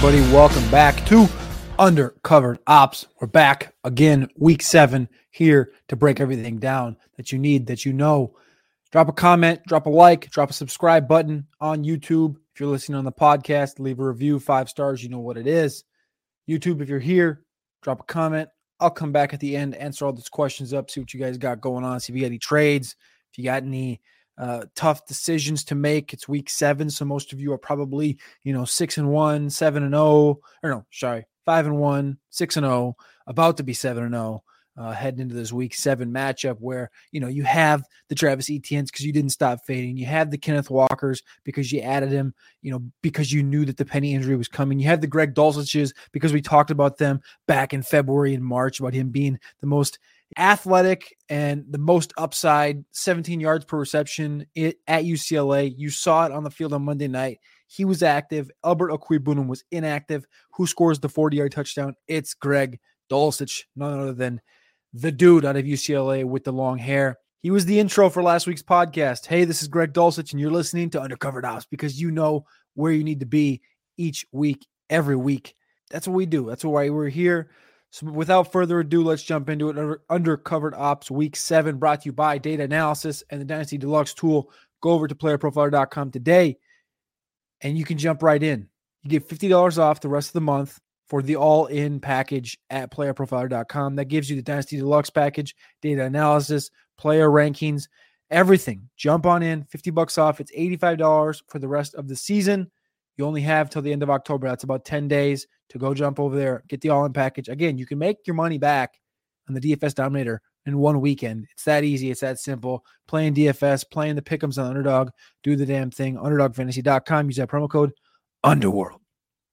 everybody? Welcome back to Undercovered Opps. We're back again, week seven, here to break everything down that you need, that you know. Drop a comment, drop a like, drop a subscribe button on YouTube. If you're listening on the podcast, leave a review, five stars, you know what it is. YouTube, if you're here, drop a comment. I'll come back at the end, answer all those questions up, see what you guys got going on, see if you got any trades, if you got any uh, tough decisions to make. It's week seven, so most of you are probably you know six and one, seven and zero, oh, or no, sorry, five and one, six and zero, about to be seven and zero. Uh, heading into this week seven matchup where you know you have the Travis Etienne's because you didn't stop fading, you have the Kenneth Walkers because you added him, you know because you knew that the Penny injury was coming. You have the Greg Dulciches because we talked about them back in February and March about him being the most athletic and the most upside 17 yards per reception at UCLA. You saw it on the field on Monday night. He was active. Albert Okwuegbunam was inactive. Who scores the 40 yard touchdown? It's Greg Dulcich, none other than the dude out of UCLA with the long hair. He was the intro for last week's podcast. Hey, this is Greg Dulcich, and you're listening to Undercover Opps because you know where you need to be each week, every week. That's what we do. That's why we're here. So without further ado, let's jump into it. Under, Undercovered Opps Week 7 brought to you by Data Analysis and the Dynasty Deluxe tool. Go over to playerprofiler.com today and you can jump right in. You get $50 off the rest of the month for the all-in package at playerprofiler.com. That gives you the Dynasty Deluxe package, data analysis, player rankings, everything. Jump on in, 50 bucks off. It's $85 for the rest of the season. You only have till the end of October. That's about 10 days to go jump over there, get the all in package. Again, you can make your money back on the DFS Dominator in one weekend. It's that easy. It's that simple. Playing DFS, playing the pickums on Underdog, do the damn thing. UnderdogFantasy.com. Use that promo code Underworld.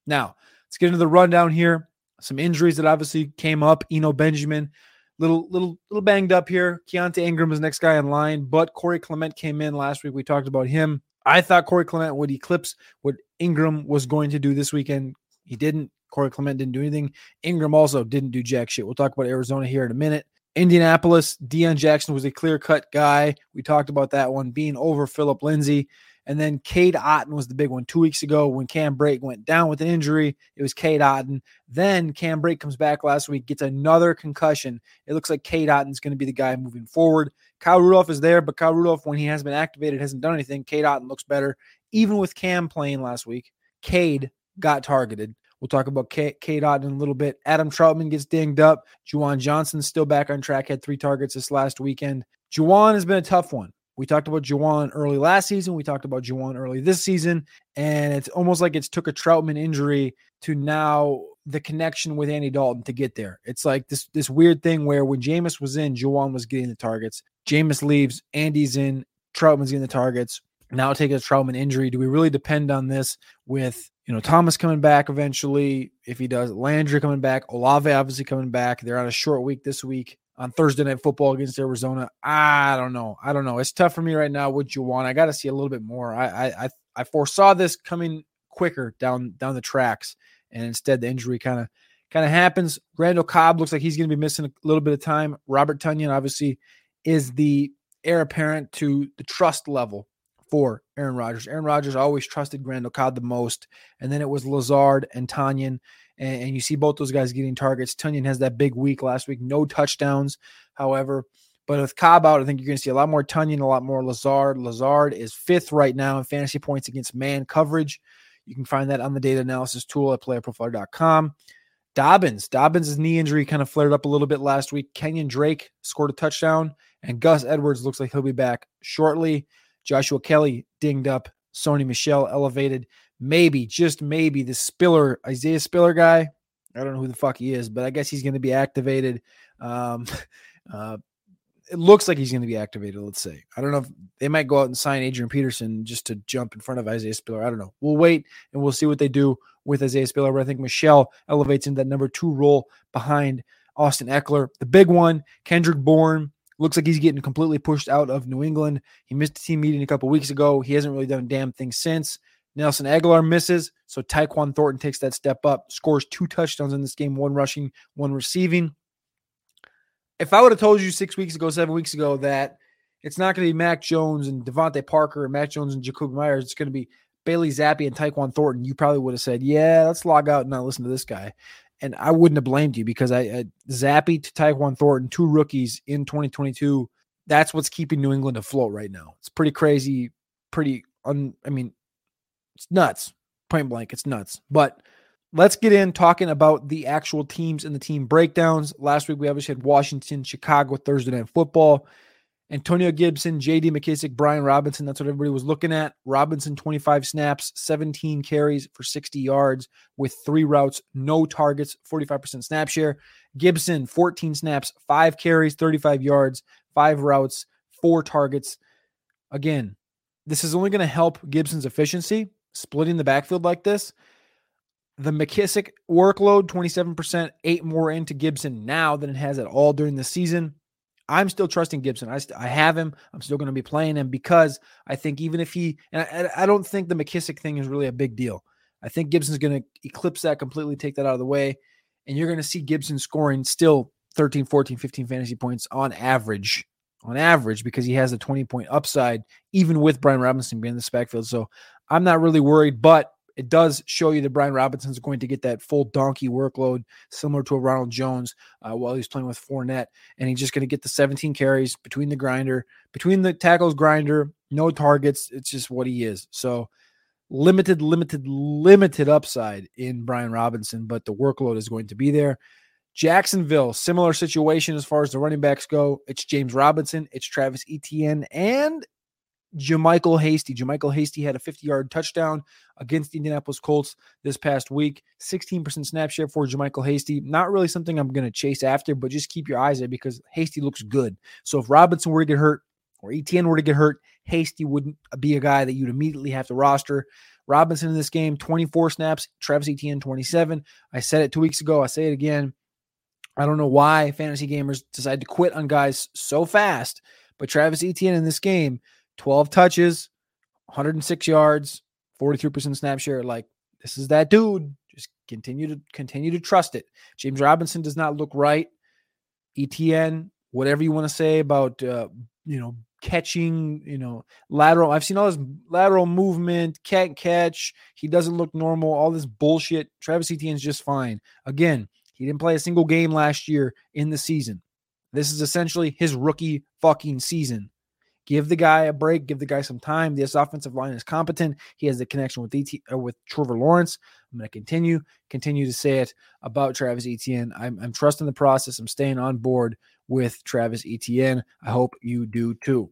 Now, let's get into the rundown here. Some injuries that obviously came up. Eno Benjamin, little, little, little banged up here. Keaontay Ingram is next guy in line, but Corey Clement came in last week. We talked about him. I thought Corey Clement would eclipse what Ingram was going to do this weekend. He didn't. Corey Clement didn't do anything. Ingram also didn't do jack shit. We'll talk about Arizona here in a minute. Indianapolis, Deon Jackson was a clear cut guy. We talked about that one being over Phillip Lindsay. And then Cade Otton was the big one two weeks ago when Cam Brate went down with an injury. It was Cade Otton. Then Cam Brate comes back last week, gets another concussion. It looks like Cade Otton's going to be the guy moving forward. Kyle Rudolph is there, but Kyle Rudolph, when he has been activated, hasn't done anything. Cade Otton looks better. Even with Cam playing last week, Cade got targeted. We'll talk about K- Cade Otton in a little bit. Adam Trautman gets dinged up. Juwan Johnson's still back on track, had three targets this last weekend. Juwan has been a tough one. We talked about Juwan early last season. We talked about Juwan early this season. And it's almost like it's took a Trautman injury to now the connection with Andy Dalton to get there. It's like this this weird thing where when Jameis was in, Juwan was getting the targets. Jameis leaves, Andy's in, Trautman's getting the targets. Now take a Trautman injury. Do we really depend on this with you know Thomas coming back eventually? If he does, Landry coming back, Olave obviously coming back. They're on a short week this week on Thursday night football against Arizona. I don't know. I don't know. It's tough for me right now what you want I got to see a little bit more. I, I I foresaw this coming quicker down down the tracks, and instead the injury kind of kind of happens. Randall Cobb looks like he's going to be missing a little bit of time. Robert Tonyan obviously is the heir apparent to the trust level for Aaron Rodgers. Aaron Rodgers always trusted Randall Cobb the most, and then it was Lazard and Tonyan, and, and you see both those guys getting targets. Tonyan has that big week last week, no touchdowns, however. But with Cobb out, I think you're going to see a lot more Tonyan, a lot more Lazard. Lazard is fifth right now in fantasy points against man coverage. You can find that on the data analysis tool at playerprofiler.com. Dobbins, Dobbins' knee injury kind of flared up a little bit last week. Kenyan Drake scored a touchdown, and Gus Edwards looks like he'll be back shortly. Joshua Kelley dinged up. Sony Michel elevated. Maybe, just maybe, the Spiller, Isaiah Spiller guy. I don't know who the fuck he is, but I guess he's going to be activated. Um, uh, it looks like he's going to be activated. Let's say I don't know if they might go out and sign Adrian Peterson just to jump in front of Isaiah Spiller. I don't know. We'll wait and we'll see what they do with Isaiah Spiller. But I think Michel elevates into that number two role behind Austin Ekeler. The big one, Kendrick Bourne. Looks like he's getting completely pushed out of New England. He missed a team meeting a couple weeks ago. He hasn't really done a damn thing since. Nelson Agholor misses, so Tyquan Thornton takes that step up, scores two touchdowns in this game, one rushing, one receiving. If I would have told you six weeks ago, seven weeks ago, that it's not going to be Mac Jones and DeVante Parker and Mac Jones and Jakobi Meyers, it's going to be Bailey Zappe and Tyquan Thornton, you probably would have said, "Yeah, let's log out and not listen to this guy." And I wouldn't have blamed you because I, Zappe to Tyquan Thornton, two rookies in 2022. That's what's keeping New England afloat right now. It's pretty crazy, pretty un. I mean, it's nuts. Point blank, it's nuts. But let's get in talking about the actual teams and the team breakdowns. Last week we obviously had Washington, Chicago, Thursday night football. Antonio Gibson, JD McKissic, Brian Robinson. That's what everybody was looking at. Robinson, 25 snaps, 17 carries for 60 yards with three routes, no targets, 45% snap share. Gibson, 14 snaps, five carries, 35 yards, five routes, four targets. Again, this is only going to help Gibson's efficiency, splitting the backfield like this. The McKissic workload, 27%, eight more into Gibson now than it has at all during the season. I'm still trusting Gibson. I, st- I have him. I'm still going to be playing him because I think even if he, and I, I don't think the McKissic thing is really a big deal. I think Gibson's going to eclipse that completely, take that out of the way. And you're going to see Gibson scoring still 13, 14, 15 fantasy points on average, on average, because he has a 20 point upside, even with Brian Robinson being in the backfield. So I'm not really worried, but it does show you that Brian Robinson is going to get that full donkey workload, similar to a Ronald Jones uh, while he's playing with Fournette. And he's just going to get the 17 carries between the grinder, between the tackles grinder, no targets. It's just what he is. So limited, limited, limited upside in Brian Robinson, but the workload is going to be there. Jacksonville, similar situation as far as the running backs go. It's James Robinson, it's Travis Etienne, and JaMycal Hasty. JaMycal Hasty had a 50 yard touchdown against the Indianapolis Colts this past week. 16% snap share for JaMycal Hasty. Not really something I'm going to chase after, but just keep your eyes there because Hasty looks good. So if Robinson were to get hurt or ETN were to get hurt, Hasty wouldn't be a guy that you'd immediately have to roster. Robinson in this game, 24 snaps, Travis Etienne, 27. I said it two weeks ago. I say it again. I don't know why fantasy gamers decide to quit on guys so fast, but Travis Etienne in this game, 12 touches, 106 yards, 43% snap share. Like, this is that dude. Just continue to continue to trust it. James Robinson does not look right. ETN, whatever you want to say about uh, you know, catching, you know, lateral. I've seen all this lateral movement, can't catch. He doesn't look normal, all this bullshit. Travis Etienne's just fine. Again, he didn't play a single game last year in the season. This is essentially his rookie fucking season. Give the guy a break. Give the guy some time. This offensive line is competent. He has the connection with ET, uh, with Trevor Lawrence. I'm going to continue continue to say it about Travis Etienne. I'm, I'm trusting the process. I'm staying on board with Travis Etienne. I hope you do too.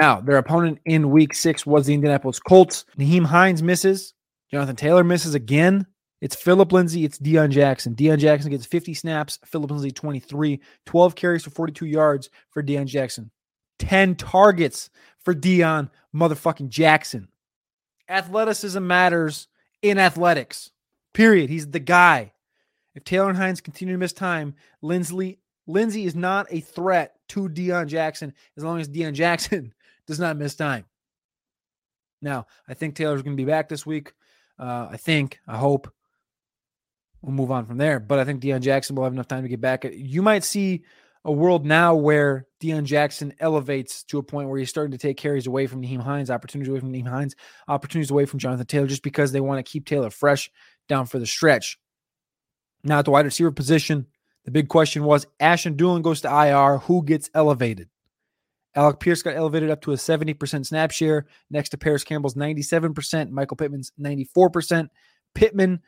Now, their opponent in Week Six was the Indianapolis Colts. Nyheim Hines misses. Jonathan Taylor misses again. It's Phillip Lindsay. It's Deon Jackson. Deon Jackson gets 50 snaps. Phillip Lindsay 23. 12 carries for 42 yards for Deon Jackson. 10 targets for Deon motherfucking Jackson. Athleticism matters in athletics. Period. He's the guy. If Taylor and Hines continue to miss time, Lindsay Lindsay is not a threat to Deon Jackson as long as Deon Jackson does not miss time. Now, I think Taylor's going to be back this week. Uh, I think, I hope. We'll move on from there. But I think Deon Jackson will have enough time to get back. You might see a world now where Deon Jackson elevates to a point where he's starting to take carries away from Nyheim Hines, opportunities away from Nyheim Hines, opportunities away from Jonathan Taylor, just because they want to keep Taylor fresh down for the stretch. Now at the wide receiver position, the big question was Ashton Dulin goes to IR. Who gets elevated? Alec Pierce got elevated up to a 70% snap share next to Parris Campbell's 97%, Michael Pittman's 94%. Pittman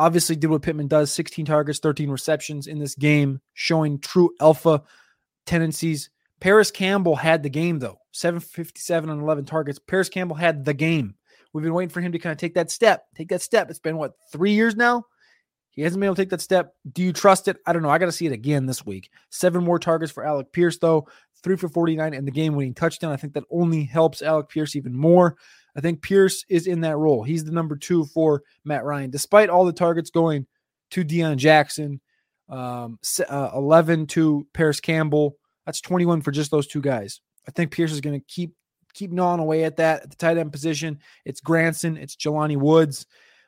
obviously did what Pittman does 16 targets, 13 receptions in this game, showing true alpha tendencies. Parris Campbell had the game, though 757 on 11 targets. Parris Campbell had the game. We've been waiting for him to kind of take that step, take that step. It's been what, three years now? He hasn't been able to take that step. Do you trust it? I don't know. I got to see it again this week. Seven more targets for Alec Pierce, though. Three for 49 in the game winning touchdown. I think that only helps Alec Pierce even more. I think Pierce is in that role. He's the number two for Matt Ryan, despite all the targets going to Deon Jackson, um, uh, 11 to Parris Campbell. That's 21 for just those two guys. I think Pierce is going to keep keep gnawing away at that at the tight end position. It's Granson, it's Jelani Woods.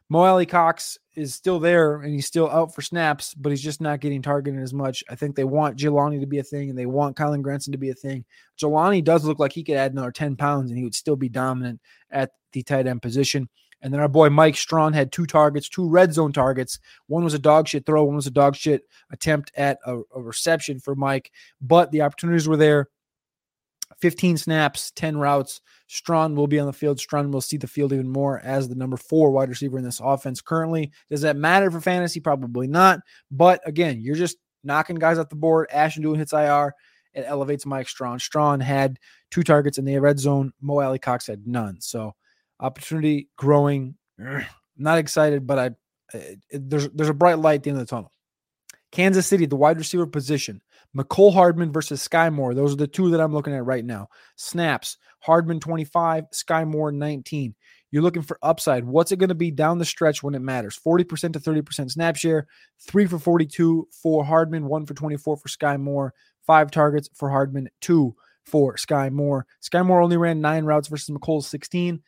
Mo Alie-Cox is still there and he's still out for snaps, but he's just not getting targeted as much. I think they want Jelani to be a thing and they want Kylen Granson to be a thing. Jelani does look like he could add another 10 pounds and he would still be dominant at the tight end position. And then our boy Mike Strachan had two targets, two red zone targets. One was a dog shit throw, one was a dog shit attempt at a, a reception for Mike, but the opportunities were there. 15 snaps, 10 routes. Strachan will be on the field. Strachan will see the field even more as the number four wide receiver in this offense currently. Does that matter for fantasy? Probably not. But again, you're just knocking guys off the board. Ashton Dulin hits IR. It elevates Mike Strachan. Strachan had two targets in the red zone. Mo Alie-Cox had none. So opportunity growing. Not excited, but I it, there's there's a bright light at the end of the tunnel. Kansas City, the wide receiver position. Mecole Hardman versus Skyy Moore. Those are the two that I'm looking at right now. Snaps. Hardman 25, Skyy Moore 19. You're looking for upside. What's it going to be down the stretch when it matters? 40% to 30% snap share, three for 42 for Hardman, one for 24 for Skyy Moore, five targets for Hardman, two for Skyy Moore. Skyy Moore only ran nine routes versus Mecole's 16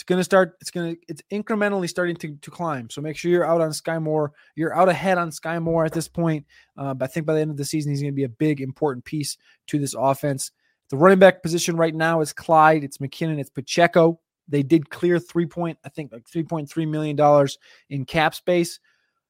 it's going to start it's going to it's incrementally starting to, to climb. So make sure you're out on skyy moore. You're out ahead on skyy moore at this point. Uh, but i think by the end of the season he's going to be a big important piece to this offense. The running back position right now is clyde it's mckinnon it's pacheco. They did clear three point i think like 3.3 million dollars in cap space.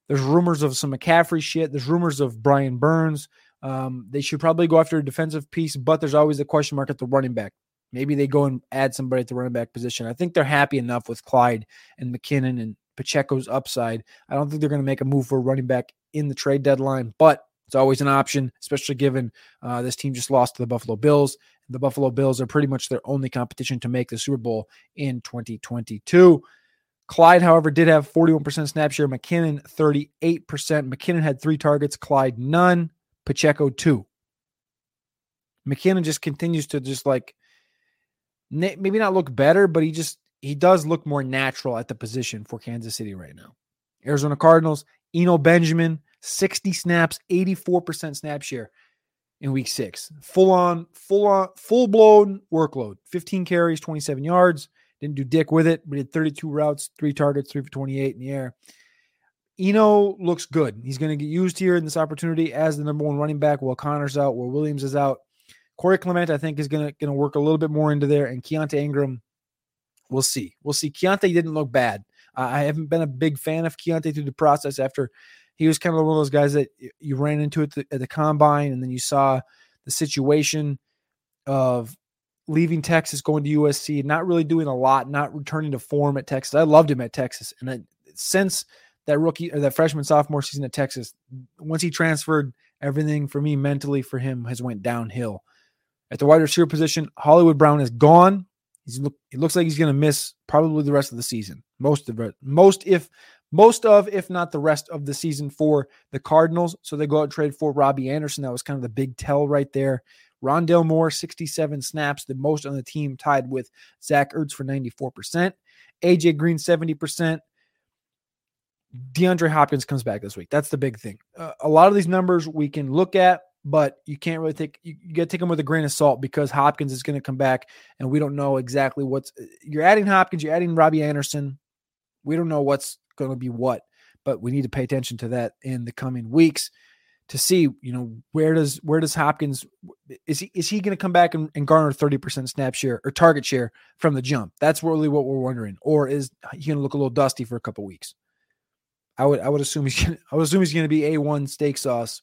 There's rumors of some mccaffrey shit. There's rumors of brian burns. Um, they should probably go after a defensive piece but there's always a question mark at the running back Maybe they go and add somebody at the running back position. I think they're happy enough with Clyde and McKinnon and Pacheco's upside. I don't think they're going to make a move for a running back in the trade deadline, but it's always an option, especially given uh, this team just lost to the Buffalo Bills. The Buffalo Bills are pretty much their only competition to make the Super Bowl in 2022. Clyde, however, did have 41% snap share. McKinnon, 38%. McKinnon had three targets, Clyde, none. Pacheco, two. McKinnon just continues to just like maybe not look better, but he just he does look more natural at the position for Kansas City right now. Arizona Cardinals, Eno Benjamin, 60 snaps, 84% snap share in week six. Full on, full on, full blown workload. 15 carries, 27 yards. Didn't do dick with it, but did 32 routes, three targets, three for 28 in the air. Eno looks good. He's going to get used here in this opportunity as the number one running back while Connor's out, while Williams is out. Corey Clement, I think, is gonna gonna work a little bit more into there, and Keaontay Ingram, we'll see. We'll see. Keaontay didn't look bad. Uh, I haven't been a big fan of Keaontay through the process after he was kind of one of those guys that you ran into at the, at the combine, and then you saw the situation of leaving Texas, going to USC, not really doing a lot, not returning to form at Texas. I loved him at Texas, and since that rookie or that freshman sophomore season at Texas, once he transferred, everything for me mentally for him has went downhill. At the wide receiver position, Hollywood Brown is gone. He's look, he looks like he's going to miss probably the rest of the season. Most of it, most if most of, if not the rest of the season for the Cardinals. So they go out and trade for Robbie Anderson. That was kind of the big tell right there. Rondale Moore, 67 snaps, the most on the team, tied with Zach Ertz for 94%. AJ Green, 70%. DeAndre Hopkins comes back this week. That's the big thing. Uh, a lot of these numbers we can look at but you can't really take you, you got to take them with a grain of salt because Hopkins is going to come back and we don't know exactly what's uh, you're adding Hopkins, you're adding Robbie Anderson. We don't know what's going to be what, but we need to pay attention to that in the coming weeks to see, you know, where does where does Hopkins is he is he going to come back and, and garner 30% snap share or target share from the jump? That's really what we're wondering. Or is he going to look a little dusty for a couple weeks? I would I would assume he's gonna, I would assume he's going to be A1 steak sauce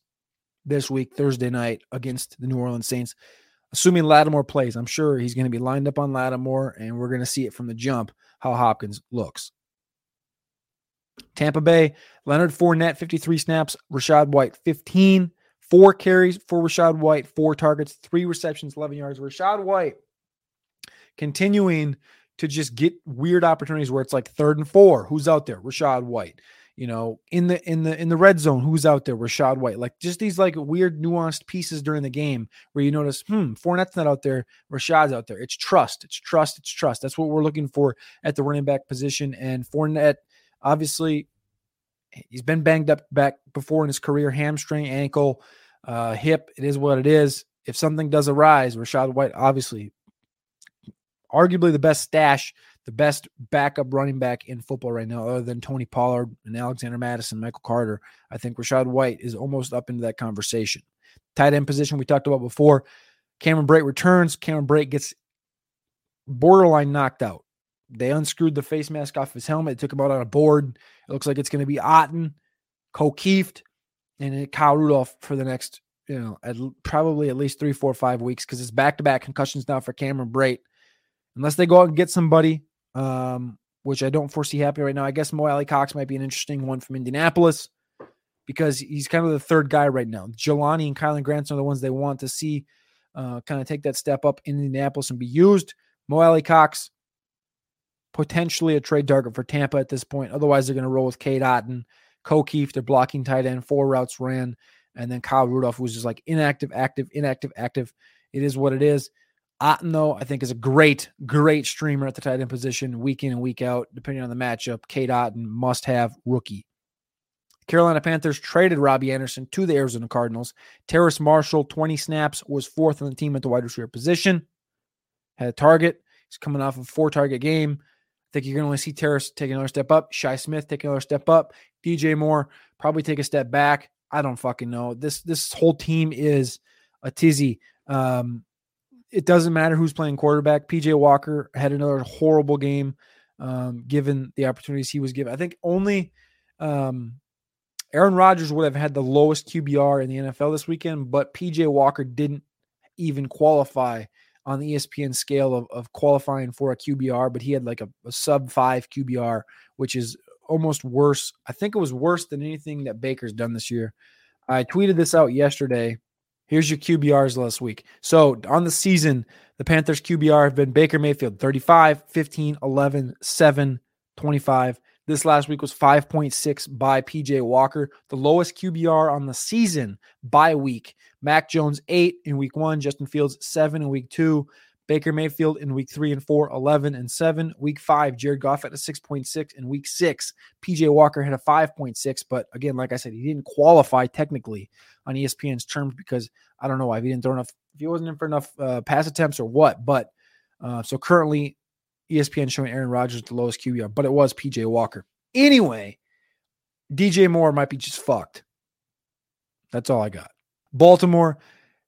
this week, Thursday night, against the New Orleans Saints. Assuming Lattimore plays, I'm sure he's going to be lined up on Lattimore, and we're going to see it from the jump how Hopkins looks. Tampa Bay, Leonard Fournette, 53 snaps, Rachaad White, 15, four carries for Rachaad White, four targets, three receptions, 11 yards. Rachaad White continuing to just get weird opportunities where it's like third and four. Who's out there? Rachaad White you know, in the in the in the red zone, who's out there? Rachaad White, like just these like weird nuanced pieces during the game where you notice, hmm, Fournette's not out there, Rachaad's out there. It's trust, it's trust, it's trust. That's what we're looking for at the running back position. And Fournette, obviously, he's been banged up back before in his career, hamstring, ankle, uh, hip. It is what it is. If something does arise, Rachaad White, obviously, arguably the best stash the best backup running back in football right now, other than Tony Pollard and Alexander Mattison, Michael Carter. I think Rachaad White is almost up into that conversation. Tight end position we talked about before. Cameron Brate returns. Cameron Brate gets borderline knocked out. They unscrewed the face mask off his helmet, It took him out on a board. It looks like it's going to be Otton, Ko Kieft, and Kyle Rudolph for the next, you know, at probably at least three, four, five weeks because it's back to back concussions now for Cameron Brate. Unless they go out and get somebody, um, which I don't foresee happening right now. I guess Mo Alie-Cox might be an interesting one from Indianapolis because he's kind of the third guy right now. Jelani and Kylen Granson are the ones they want to see uh, kind of take that step up in Indianapolis and be used. Mo Alie-Cox, potentially a trade target for Tampa at this point. Otherwise, they're going to roll with Cade Otton, Ko Kieft, they're blocking tight end, four routes ran, and then Kyle Rudolph, who's just like inactive, active, inactive, active. It is what it is. Though, I think is a great, great streamer at the tight end position week in and week out, depending on the matchup. Cade Otton, must have rookie. Carolina Panthers traded Robbie Anderson to the Arizona Cardinals. Terrace Marshall, 20 snaps, was fourth on the team at the wide receiver position. Had a target. He's coming off a four target game. I think you're going to only see Terrace take another step up. Shi Smith take another step up. DJ Moore probably take a step back. I don't fucking know. This this whole team is a tizzy. Um, it doesn't matter who's playing quarterback. PJ Walker had another horrible game, um, given the opportunities he was given. I think only um, Aaron Rodgers would have had the lowest QBR in the NFL this weekend, but PJ Walker didn't even qualify on the ESPN scale of, of qualifying for a QBR, but he had like a, a sub five QBR, which is almost worse. I think it was worse than anything that Baker's done this year. I tweeted this out yesterday. Here's your QBRs last week. So on the season, the Panthers QBR have been Baker Mayfield 35, 15, 11, 7, 25. This last week was 5.6 by PJ Walker, the lowest QBR on the season by week. Mac Jones, eight in week one. Justin Fields, seven in week two. Baker Mayfield in week three and four, 11 and seven. Week five, Jared Goff at a 6.6. In week six, PJ Walker had a 5.6. But again, like I said, he didn't qualify technically on ESPN's terms because I don't know why. He didn't throw enough, if he wasn't in for enough uh, pass attempts or what. But uh, so currently, ESPN showing Aaron Rodgers the lowest QBR, but it was PJ Walker. Anyway, DJ Moore might be just fucked. That's all I got. Baltimore,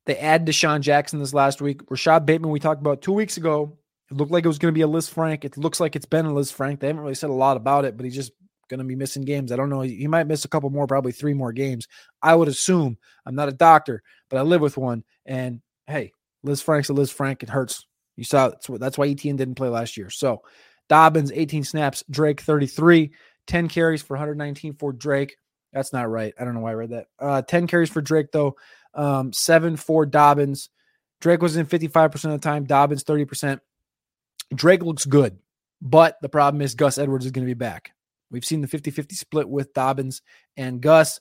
they add DeSean Jackson this last week. Rashod Bateman, we talked about two weeks ago. It looked like it was going to be a Lisfranc. It looks like it's been a Lisfranc. They haven't really said a lot about it, but he's just going to be missing games. I don't know. He might miss a couple more, probably three more games. I would assume. I'm not a doctor, but I live with one. And hey, Lisfranc's a Lisfranc. It hurts you saw that's, that's why ETN didn't play last year. So Dobbins, 18 snaps, Drake, 33, 10 carries for 119 for Drake. That's not right. I don't know why I read that. Uh, 10 carries for Drake, though, um, seven for Dobbins. Drake was in 55% of the time, Dobbins 30%. Drake looks good, but the problem is Gus Edwards is going to be back. We've seen the 50 50 split with Dobbins and Gus.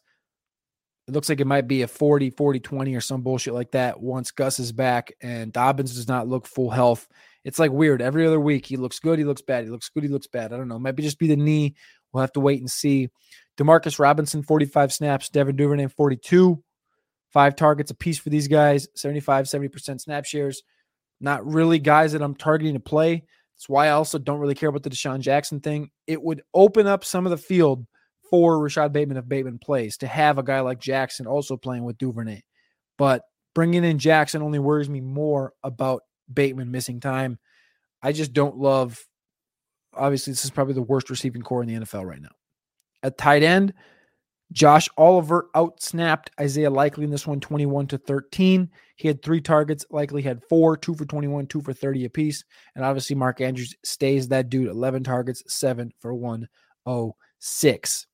It looks like it might be a 40, 40, 20 or some bullshit like that once Gus is back and Dobbins does not look full health. It's like weird. Every other week, he looks good, he looks bad, he looks good, he looks bad. I don't know. It might be just be the knee. We'll have to wait and see. Demarcus Robinson, 45 snaps. Devin Duvernay, 42. Five targets a piece for these guys, 75, 70% snap shares. Not really guys that I'm targeting to play. That's why I also don't really care about the DeSean Jackson thing. It would open up some of the field for Rashod Bateman if Bateman plays to have a guy like Jackson also playing with Duvernay. But bringing in Jackson only worries me more about Bateman missing time. I just don't love. Obviously, this is probably the worst receiving core in the NFL right now. At tight end, Josh Oliver outsnapped Isaiah Likely in this one 21 to 13. He had three targets. Likely had four, two for 21, two for 30 apiece. And obviously, Mark Andrews stays that dude 11 targets, seven for 106.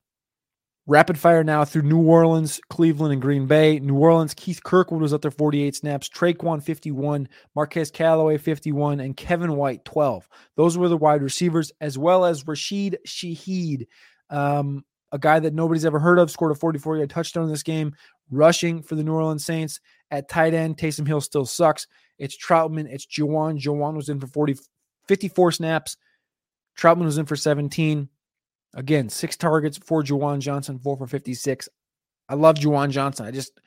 Rapid fire now through New Orleans, Cleveland, and Green Bay. New Orleans, Keith Kirkwood was up there 48 snaps, Tre'Quan 51, Marquez Callaway 51, and Kevin White 12. Those were the wide receivers, as well as Rashid Shaheed, um, a guy that nobody's ever heard of, scored a 44 yard touchdown in this game, rushing for the New Orleans Saints. At tight end, Taysom Hill still sucks. It's Trautman. it's Juwan. Juwan was in for 40, 54 snaps. Trautman was in for 17. Again, six targets for Juwan Johnson, four for 56. I love Juwan Johnson. I just,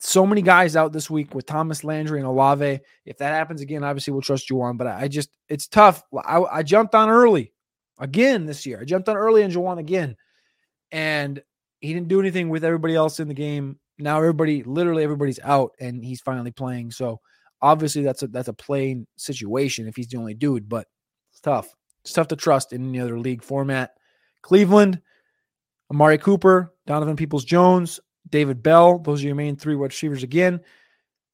so many guys out this week with Thomas Landry and Olave. If that happens again, obviously we'll trust Juwan. But I, just, it's tough. I, I, jumped on early again this year. I jumped on early on Juwan again, and he didn't do anything with everybody else in the game. Now everybody, literally everybody's out, and he's finally playing. So obviously that's a that's a playing situation if he's the only dude. But it's tough. It's tough to trust in any other league format. Cleveland, Amari Cooper, Donovan Peoples Jones, David Bell. Those are your main three wide receivers again.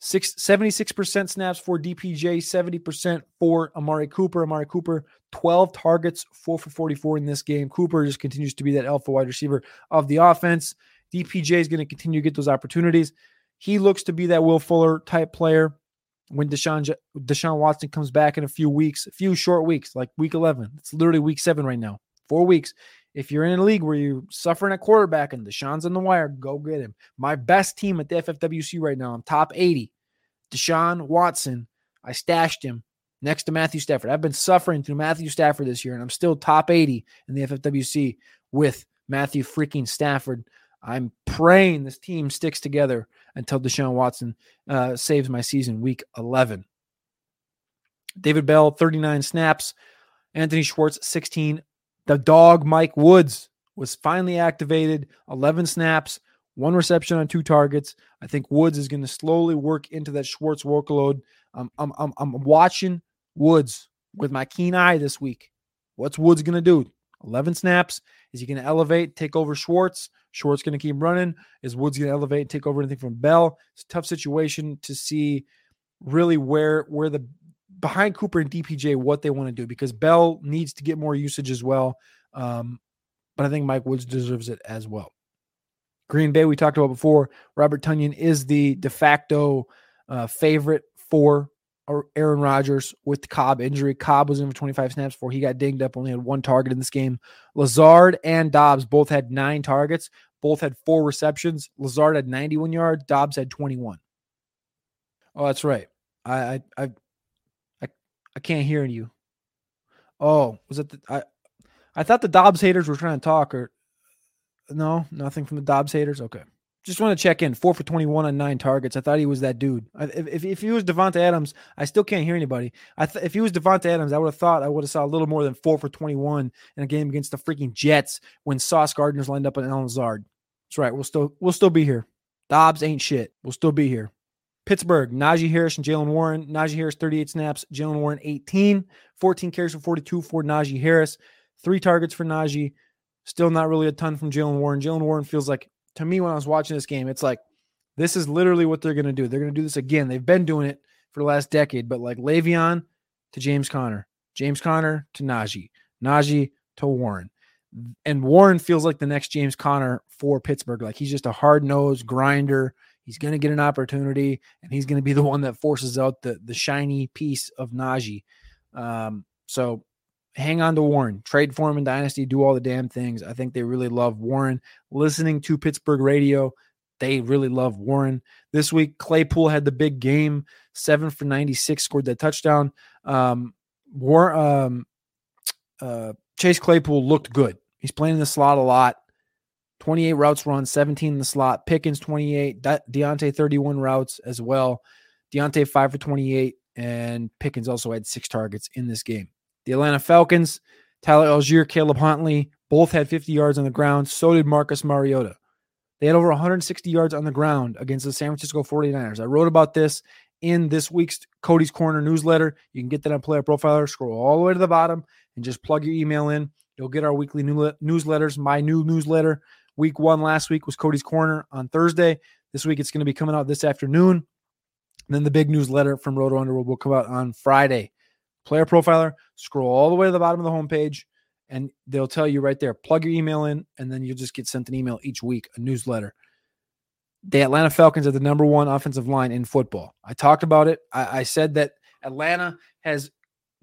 Six, 76% snaps for DPJ, 70% for Amari Cooper. Amari Cooper, 12 targets, 4 for 44 in this game. Cooper just continues to be that alpha wide receiver of the offense. DPJ is going to continue to get those opportunities. He looks to be that Will Fuller type player when Deshaun Deshaun Watson comes back in a few weeks, a few short weeks, like week 11. It's literally week seven right now, four weeks. If you're in a league where you're suffering at quarterback and Deshaun's on the wire, go get him. My best team at the FFWC right now, I'm top 80. Deshaun Watson, I stashed him next to Matthew Stafford. I've been suffering through Matthew Stafford this year, and I'm still top 80 in the FFWC with Matthew freaking Stafford. I'm praying this team sticks together until Deshaun Watson uh, saves my season week 11. David Bell, 39 snaps. Anthony Schwartz, 16 the dog, Mike Woods, was finally activated, 11 snaps, one reception on two targets. I think Woods is going to slowly work into that Schwartz workload. Um, I'm, I'm, I'm watching Woods with my keen eye this week. What's Woods going to do? 11 snaps. Is he going to elevate, take over Schwartz? Schwartz going to keep running. Is Woods going to elevate and take over anything from Bell? It's a tough situation to see really where where the behind Cooper and DPJ what they want to do because Bell needs to get more usage as well. Um, but I think Mike Woods deserves it as well. Green Bay, we talked about before. Robert Tonyan is the de facto uh, favorite for Aaron Rodgers with the Cobb injury. Cobb was in for 25 snaps before he got dinged up, only had one target in this game. Lazard and Dobbs both had nine targets, both had four receptions. Lazard had 91 yards, Dobbs had 21. Oh, that's right. I I I can't hear you. Oh, was it the, I I thought the Dobbs haters were trying to talk or no, nothing from the Dobbs haters. Okay. Just want to check in. Four for 21 on nine targets. I thought he was that dude. If, if, if he was Davante Adams, I still can't hear anybody. I th- if he was Davante Adams, I would have thought I would have saw a little more than four for 21 in a game against the freaking Jets when Sauce Gardner's lined up on Allen Lazard. That's right. We'll still we'll still be here. Dobbs ain't shit. We'll still be here. Pittsburgh, Najee Harris and Jaylen Warren. Najee Harris, 38 snaps. Jaylen Warren, 18. 14 carries for 42 for Najee Harris. Three targets for Najee. Still not really a ton from Jaylen Warren. Jaylen Warren feels like, to me, when I was watching this game, it's like this is literally what they're going to do. They're going to do this again. They've been doing it for the last decade, but like Le'Veon to James Conner, James Conner to Najee, Najee to Warren. And Warren feels like the next James Conner for Pittsburgh. Like he's just a hard nosed grinder. He's going to get an opportunity, and he's going to be the one that forces out the the shiny piece of Najee. Um, so hang on to Warren, trade for him in Dynasty, do all the damn things. I think they really love Warren. Listening to Pittsburgh radio, they really love Warren. This week, Claypool had the big game, seven for 96, scored that touchdown. Um, War, um, uh, Chase Claypool looked good. He's playing in the slot a lot. 28 routes run, 17 in the slot. Pickens 28, De- Diontae 31 routes as well. Diontae 5 for 28, and Pickens also had six targets in this game. The Atlanta Falcons, Tyler Allgeier, Caleb Huntley, both had 50 yards on the ground. So did Marcus Mariota. They had over 160 yards on the ground against the San Francisco 49ers. I wrote about this in this week's Cody's Corner newsletter. You can get that on Player Profiler. Scroll all the way to the bottom and just plug your email in. You'll get our weekly new newsletters, my new newsletter Week one last week was Cody's Corner on Thursday. This week it's going to be coming out this afternoon. And then the big newsletter from Roto Underworld will come out on Friday. Player profiler, scroll all the way to the bottom of the homepage, and they'll tell you right there. Plug your email in, and then you'll just get sent an email each week, a newsletter. The Atlanta Falcons are the number one offensive line in football. I talked about it. I, I said that Atlanta has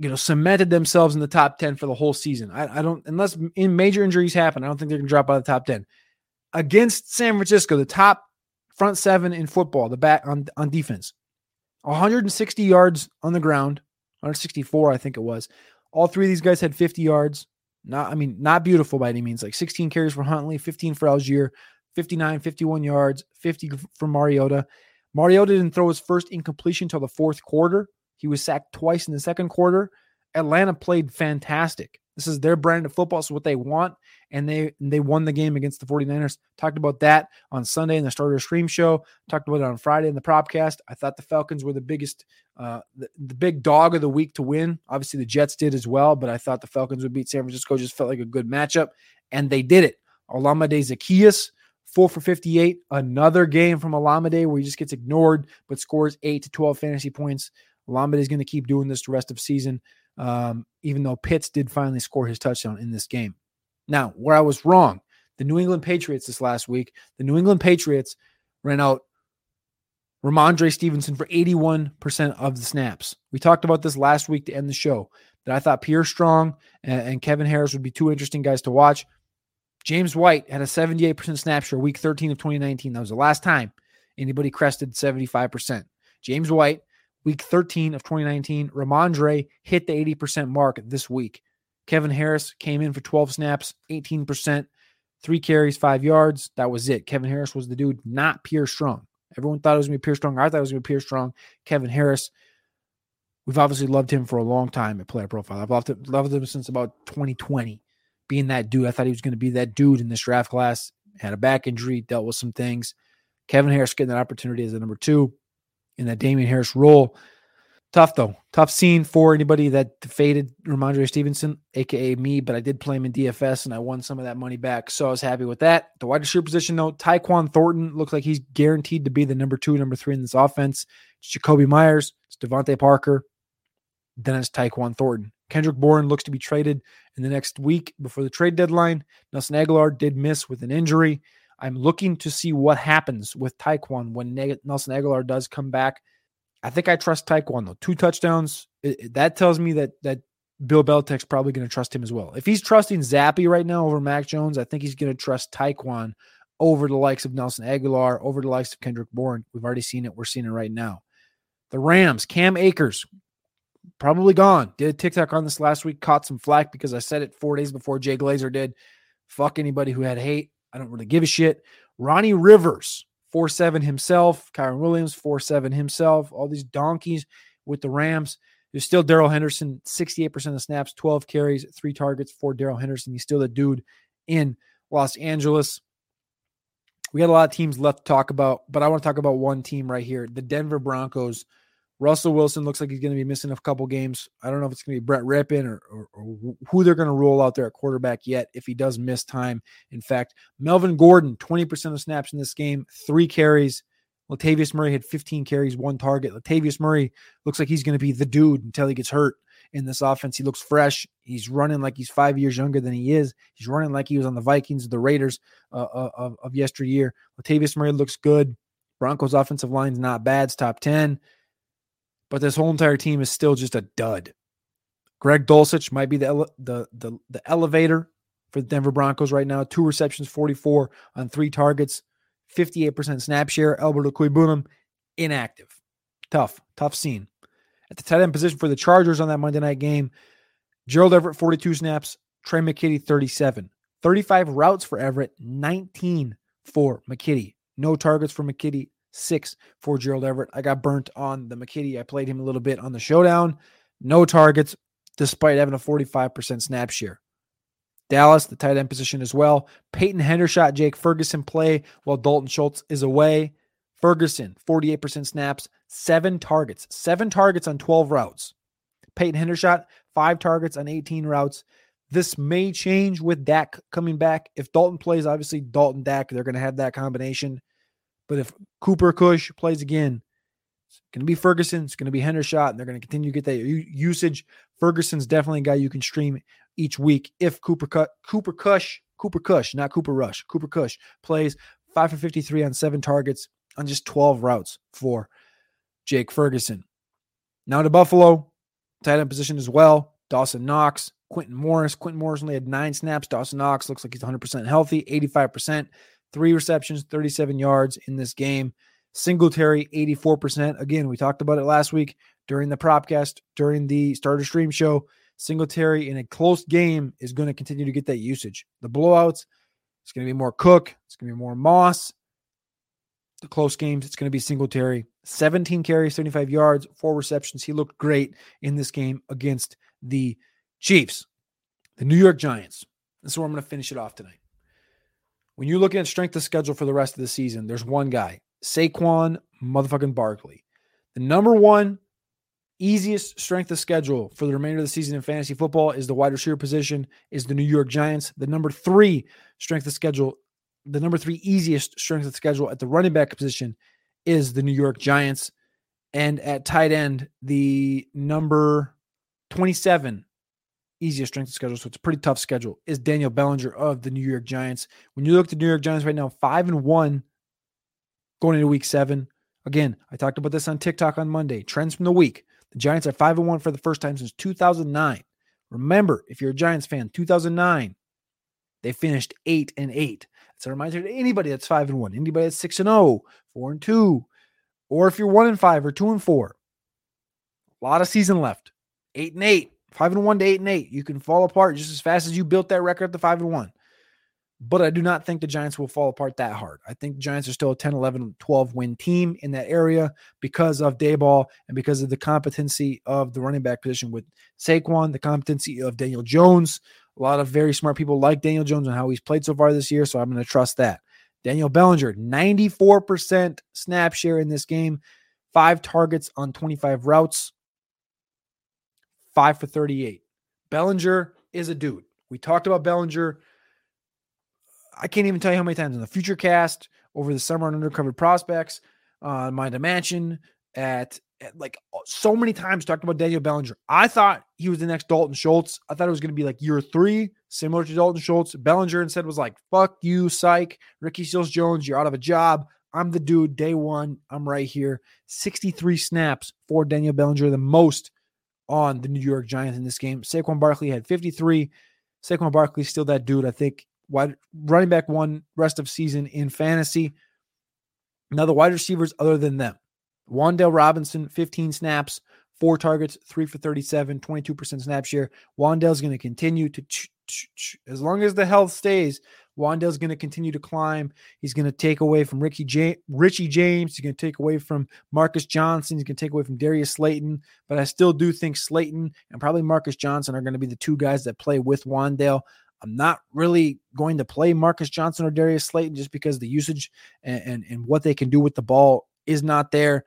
you know, cemented themselves in the top 10 for the whole season. I, I don't, unless in major injuries happen, I don't think they're going to drop out of the top 10. Against San Francisco, the top front seven in football, the back on, on defense, 160 yards on the ground, 164, I think it was. All three of these guys had 50 yards. Not, I mean, not beautiful by any means. Like 16 carries for Huntley, 15 for Allgeier, 59, 51 yards, 50 for Mariota. Mariota didn't throw his first incompletion until the fourth quarter. He was sacked twice in the second quarter. Atlanta played fantastic. This is their brand of football. It's what they want. And they they won the game against the 49ers. Talked about that on Sunday in the starter stream show. Talked about it on Friday in the propcast. I thought the Falcons were the biggest, uh, the, the big dog of the week to win. Obviously, the Jets did as well, but I thought the Falcons would beat San Francisco. Just felt like a good matchup. And they did it. Olamide Zaccheaus, four for 58. Another game from Olamide where he just gets ignored, but scores eight to 12 fantasy points. Olamide is going to keep doing this the rest of season um, even though Pitts did finally score his touchdown in this game. Now, where I was wrong, the New England Patriots this last week, the New England Patriots ran out Rhamondre Stevenson for 81% of the snaps. We talked about this last week to end the show that I thought Pierre Strong and, and Kevin Harris would be two interesting guys to watch. James White had a 78% snap share week 13 of 2019. That was the last time anybody crested 75%. James White week 13 of 2019. Rhamondre hit the 80% mark this week. Kevin Harris came in for 12 snaps, 18%, three carries, five yards. That was it. Kevin Harris was the dude, not Pierre Strong. Everyone thought it was going to be Pierre Strong. I thought it was going to be Pierre Strong. Kevin Harris, we've obviously loved him for a long time at Player Profile. I've loved him, loved him since about 2020, being that dude. I thought he was going to be that dude in this draft class. Had a back injury, dealt with some things. Kevin Harris getting that opportunity as a number two in that Damien Harris role. Tough though. Tough scene for anybody that faded Rhamondre Stevenson, aka me, but I did play him in DFS and I won some of that money back. So I was happy with that. The wide receiver position though, Tyquan Thornton looks like he's guaranteed to be the number two, number three in this offense. It's Jakobi Meyers, it's DeVante Parker, then it's Tyquan Thornton. Kendrick Bourne looks to be traded in the next week before the trade deadline. Nelson Agholor did miss with an injury. I'm looking to see what happens with Tyquan when Nelson Agholor does come back. I think I trust Tyquan though. Two touchdowns. It, it, that tells me that that Bill Belichick's probably going to trust him as well. If he's trusting Zappe right now over Mac Jones, I think he's going to trust Tyquan over the likes of Nelson Agholor, over the likes of Kendrick Bourne. We've already seen it. We're seeing it right now. The Rams, Cam Akers, probably gone. Did a TikTok on this last week, caught some flack because I said it four days before Jay Glazer did. Fuck anybody who had hate. I don't really give a shit. Ronnie Rivers, 4 7 himself. Kyren Williams, 4 7 himself. All these donkeys with the Rams. There's still Darrell Henderson, 68% of snaps, 12 carries, three targets for Darrell Henderson. He's still the dude in Los Angeles. We got a lot of teams left to talk about, but I want to talk about one team right here the Denver Broncos. Russell Wilson looks like he's going to be missing a couple games. I don't know if it's going to be Brett Rypien or, or, or, who they're going to roll out there at quarterback yet if he does miss time. In fact, Melvin Gordon, 20% of snaps in this game, three carries. Latavius Murray had 15 carries, one target. Latavius Murray looks like he's going to be the dude until he gets hurt in this offense. He looks fresh. He's running like he's five years younger than he is. He's running like he was on the Vikings, the Raiders uh, uh of, of yesteryear. Latavius Murray looks good. Broncos offensive line's not bad. It's top 10 but this whole entire team is still just a dud. Greg Dulcich might be the the the, the elevator for the Denver Broncos right now. Two receptions, 44 on three targets, 58% snap share. Albert Okwuegbunam, inactive. Tough, tough scene. At the tight end position for the Chargers on that Monday night game, Gerald Everett, 42 snaps, Trey McKitty, 37. 35 routes for Everett, 19 for McKitty. No targets for McKitty, six for Gerald Everett. I got burnt on the McKitty. I played him a little bit on the showdown. No targets, despite having a 45% snap share. Dallas, the tight end position as well. Peyton Hendershot, Jake Ferguson play while Dalton Schultz is away. Ferguson, 48% snaps, seven targets, seven targets on 12 routes. Peyton Hendershot, five targets on 18 routes. This may change with Dak coming back. If Dalton plays, obviously Dalton Dak, they're going to have that combination. But if Cooper Kush plays again, it's going to be Ferguson. It's going to be Hendershot, and they're going to continue to get that usage. Ferguson's definitely a guy you can stream each week. If Cooper Cut Cooper Kush, Cooper Kush, not Cooper Rush, Cooper Kush plays five for 53 on seven targets on just 12 routes for Jake Ferguson. Now to Buffalo, tight end position as well. Dawson Knox, Quintin Morris. Quintin Morris only had nine snaps. Dawson Knox looks like he's 100% healthy, 85% three receptions, 37 yards in this game. Singletary, 84%. Again, we talked about it last week during the propcast, during the starter stream show. Singletary in a close game is going to continue to get that usage. The blowouts, it's going to be more Cook, it's going to be more Moss. the close games, it's going to be Singletary. 17 carries, 75 yards, four receptions. He looked great in this game against the Chiefs. The New York Giants. This is where I'm going to finish it off tonight. When you're looking at strength of schedule for the rest of the season, there's one guy, Saquon motherfucking Barkley. The number one easiest strength of schedule for the remainder of the season in fantasy football is the wide receiver position, is the New York Giants. The number three strength of schedule, the number three easiest strength of schedule at the running back position is the New York Giants. And at tight end, the number 27 easiest strength of schedule, so it's a pretty tough schedule, is Daniel Bellinger of the New York Giants. When you look at the New York Giants right now, five and one going into week seven. Again, I talked about this on TikTok on Monday. Trends from the week. The Giants are five and one for the first time since 2009. Remember, if you're a Giants fan, 2009, they finished eight and eight. It's a reminder to anybody that's five and one, anybody that's six and oh, four and two, or if you're one and five or two and four. A lot of season left. Eight and eight, five and one to eight and eight. You can fall apart just as fast as you built that record at the five and one. But I do not think the Giants will fall apart that hard. I think Giants are still a 10, 11, 12 win team in that area because of Daboll and because of the competency of the running back position with Saquon, the competency of Daniel Jones, a lot of very smart people like Daniel Jones and how he's played so far this year. So I'm going to trust that. Daniel Bellinger, 94% snap share in this game, five targets on 25 routes, five for 38. Bellinger is a dude. We talked about Bellinger. I can't even tell you how many times in the future cast over the summer on undercover prospects, uh, my dimension at like so many times talked about Daniel Bellinger. I thought he was the next Dalton Schultz. I thought it was going to be like year three, similar to Dalton Schultz. Bellinger instead was like, fuck you, psych. Ricky Seals Jones, you're out of a job. I'm the dude day one. I'm right here. 63 snaps for Daniel Bellinger, the most on the New York Giants in this game. Saquon Barkley had 53. Saquon Barkley still that dude. I think wide running back one rest of season in fantasy. Now the wide receivers other than them. Wan'Dale Robinson, 15 snaps, four targets, three for 37, 22% snap share. Wan'Dale's going to continue to, as long as the health stays, Wan'Dale's going to continue to climb. He's going to take away from Ricky J- Richie James. He's going to take away from Marcus Johnson. He's going to take away from Darius Slayton. But I still do think Slayton and probably Marcus Johnson are going to be the two guys that play with Wan'Dale. I'm not really going to play Marcus Johnson or Darius Slayton just because the usage and, and, and what they can do with the ball is not there.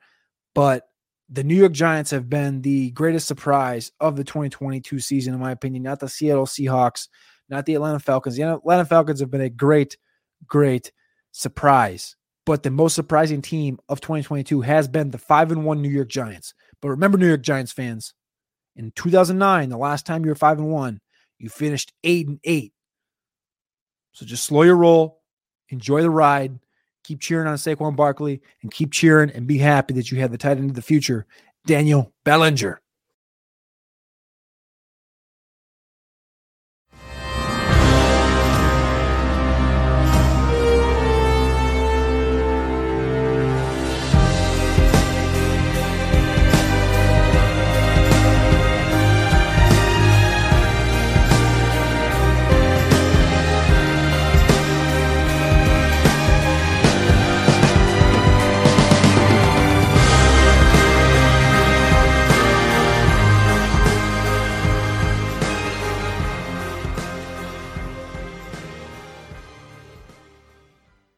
But the New York Giants have been the greatest surprise of the 2022 season, in my opinion. Not the Seattle Seahawks, not the Atlanta Falcons. The Atlanta Falcons have been a great, great surprise. But the most surprising team of 2022 has been the 5 and 1 New York Giants. But remember, New York Giants fans, in 2009, the last time you were 5 and 1, you finished 8 and 8. So just slow your roll, enjoy the ride, keep cheering on Saquon Barkley, and keep cheering and be happy that you have the tight end of the future, Daniel Bellinger.